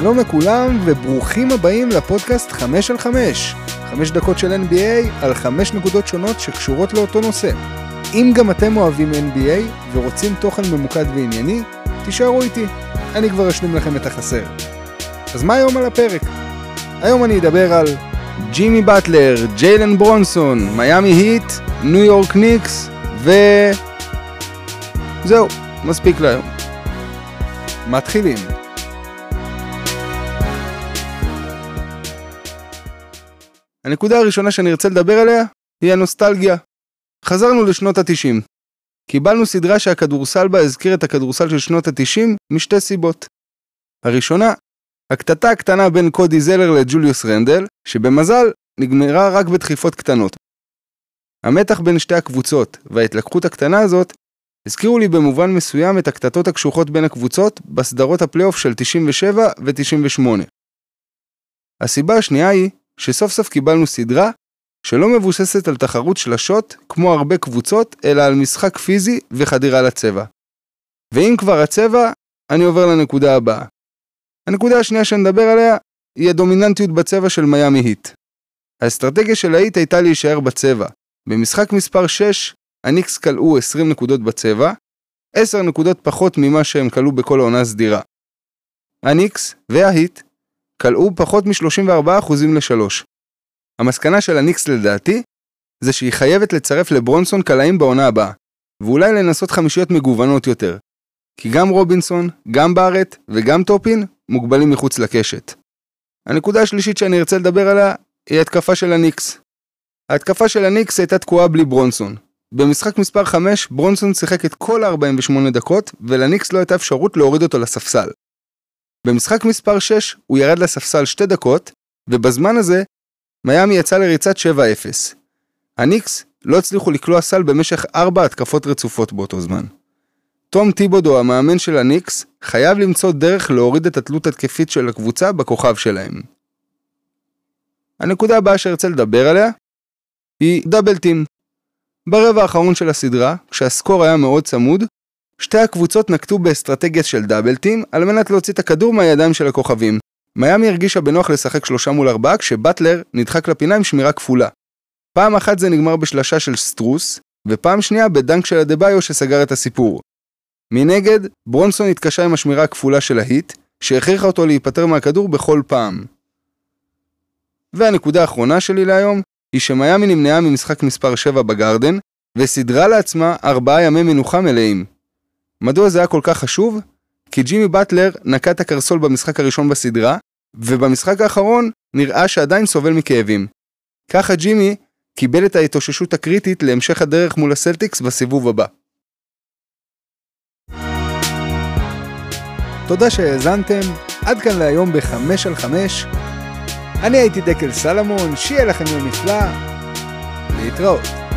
שלום לכולם וברוכים הבאים לפודקאסט 5 על 5. 5 דקות של NBA על 5 נקודות שונות שקשורות לאותו נושא. אם גם אתם אוהבים NBA ורוצים תוכן ממוקד וענייני, תישארו איתי, אני כבר אשלים לכם את החסר. אז מה היום על הפרק? היום אני אדבר על ג'ימי באטלר, ג'יילן ברונסון, מיאמי היט, ניו יורק ניקס ו... זהו, מספיק להיום. מתחילים. הנקודה הראשונה שאני ארצה לדבר עליה היא הנוסטלגיה. חזרנו לשנות ה-90. קיבלנו סדרה שהכדורסל בה הזכיר את הכדורסל של שנות ה-90 משתי סיבות. הראשונה, הקטטה הקטנה בין קודי זלר לג'וליוס רנדל, שבמזל נגמרה רק בדחיפות קטנות. המתח בין שתי הקבוצות וההתלקחות הקטנה הזאת הזכירו לי במובן מסוים את הקטטות הקשוחות בין הקבוצות בסדרות הפלייאוף של 97 ו-98. הסיבה השנייה היא שסוף סוף קיבלנו סדרה שלא מבוססת על תחרות שלשות כמו הרבה קבוצות, אלא על משחק פיזי וחדירה לצבע. ואם כבר הצבע, אני עובר לנקודה הבאה. הנקודה השנייה שנדבר עליה היא הדומיננטיות בצבע של מיאמי היט. האסטרטגיה של ההיט הייתה להישאר בצבע. במשחק מספר 6, הניקס כלאו 20 נקודות בצבע, 10 נקודות פחות ממה שהם כלאו בכל העונה סדירה. הניקס וההיט כלאו פחות מ-34% ל-3. המסקנה של הניקס לדעתי, זה שהיא חייבת לצרף לברונסון קלעים בעונה הבאה, ואולי לנסות חמישיות מגוונות יותר. כי גם רובינסון, גם בארט וגם טופין מוגבלים מחוץ לקשת. הנקודה השלישית שאני ארצה לדבר עליה היא התקפה של הניקס. ההתקפה של הניקס הייתה תקועה בלי ברונסון. במשחק מספר 5 ברונסון שיחק את כל ה-48 דקות ולניקס לא הייתה אפשרות להוריד אותו לספסל. במשחק מספר 6 הוא ירד לספסל 2 דקות, ובזמן הזה מיאמי יצא לריצת 7-0. הניקס לא הצליחו לקלוע סל במשך 4 התקפות רצופות באותו זמן. תום טיבודו, המאמן של הניקס, חייב למצוא דרך להוריד את התלות התקפית של הקבוצה בכוכב שלהם. הנקודה הבאה שארצה לדבר עליה היא דאבל טים. ברבע האחרון של הסדרה, כשהסקור היה מאוד צמוד, שתי הקבוצות נקטו באסטרטגיה של דאבל טים על מנת להוציא את הכדור מהידיים של הכוכבים. מיאמי הרגישה בנוח לשחק שלושה מול ארבעה כשבטלר נדחק לפינה עם שמירה כפולה. פעם אחת זה נגמר בשלשה של סטרוס, ופעם שנייה בדנק של אדה-ביו שסגר את הסיפור. מנגד, ברונסון התקשה עם השמירה הכפולה של ההיט, שהכריחה אותו להיפטר מהכדור בכל פעם. והנקודה האחרונה שלי להיום, היא שמיאמי נמנעה ממשחק מספר 7 בגרדן, וסידרה לעצמה ארבעה ימי מנוחה מלאים. מדוע זה היה כל כך חשוב? כי ג'ימי באטלר נקע את הקרסול במשחק הראשון בסדרה, ובמשחק האחרון נראה שעדיין סובל מכאבים. ככה ג'ימי קיבל את ההתאוששות הקריטית להמשך הדרך מול הסלטיקס בסיבוב הבא. תודה שהאזנתם, עד כאן להיום בחמש על חמש. אני הייתי דקל סלמון, שיהיה לכם יום נפלא, להתראות.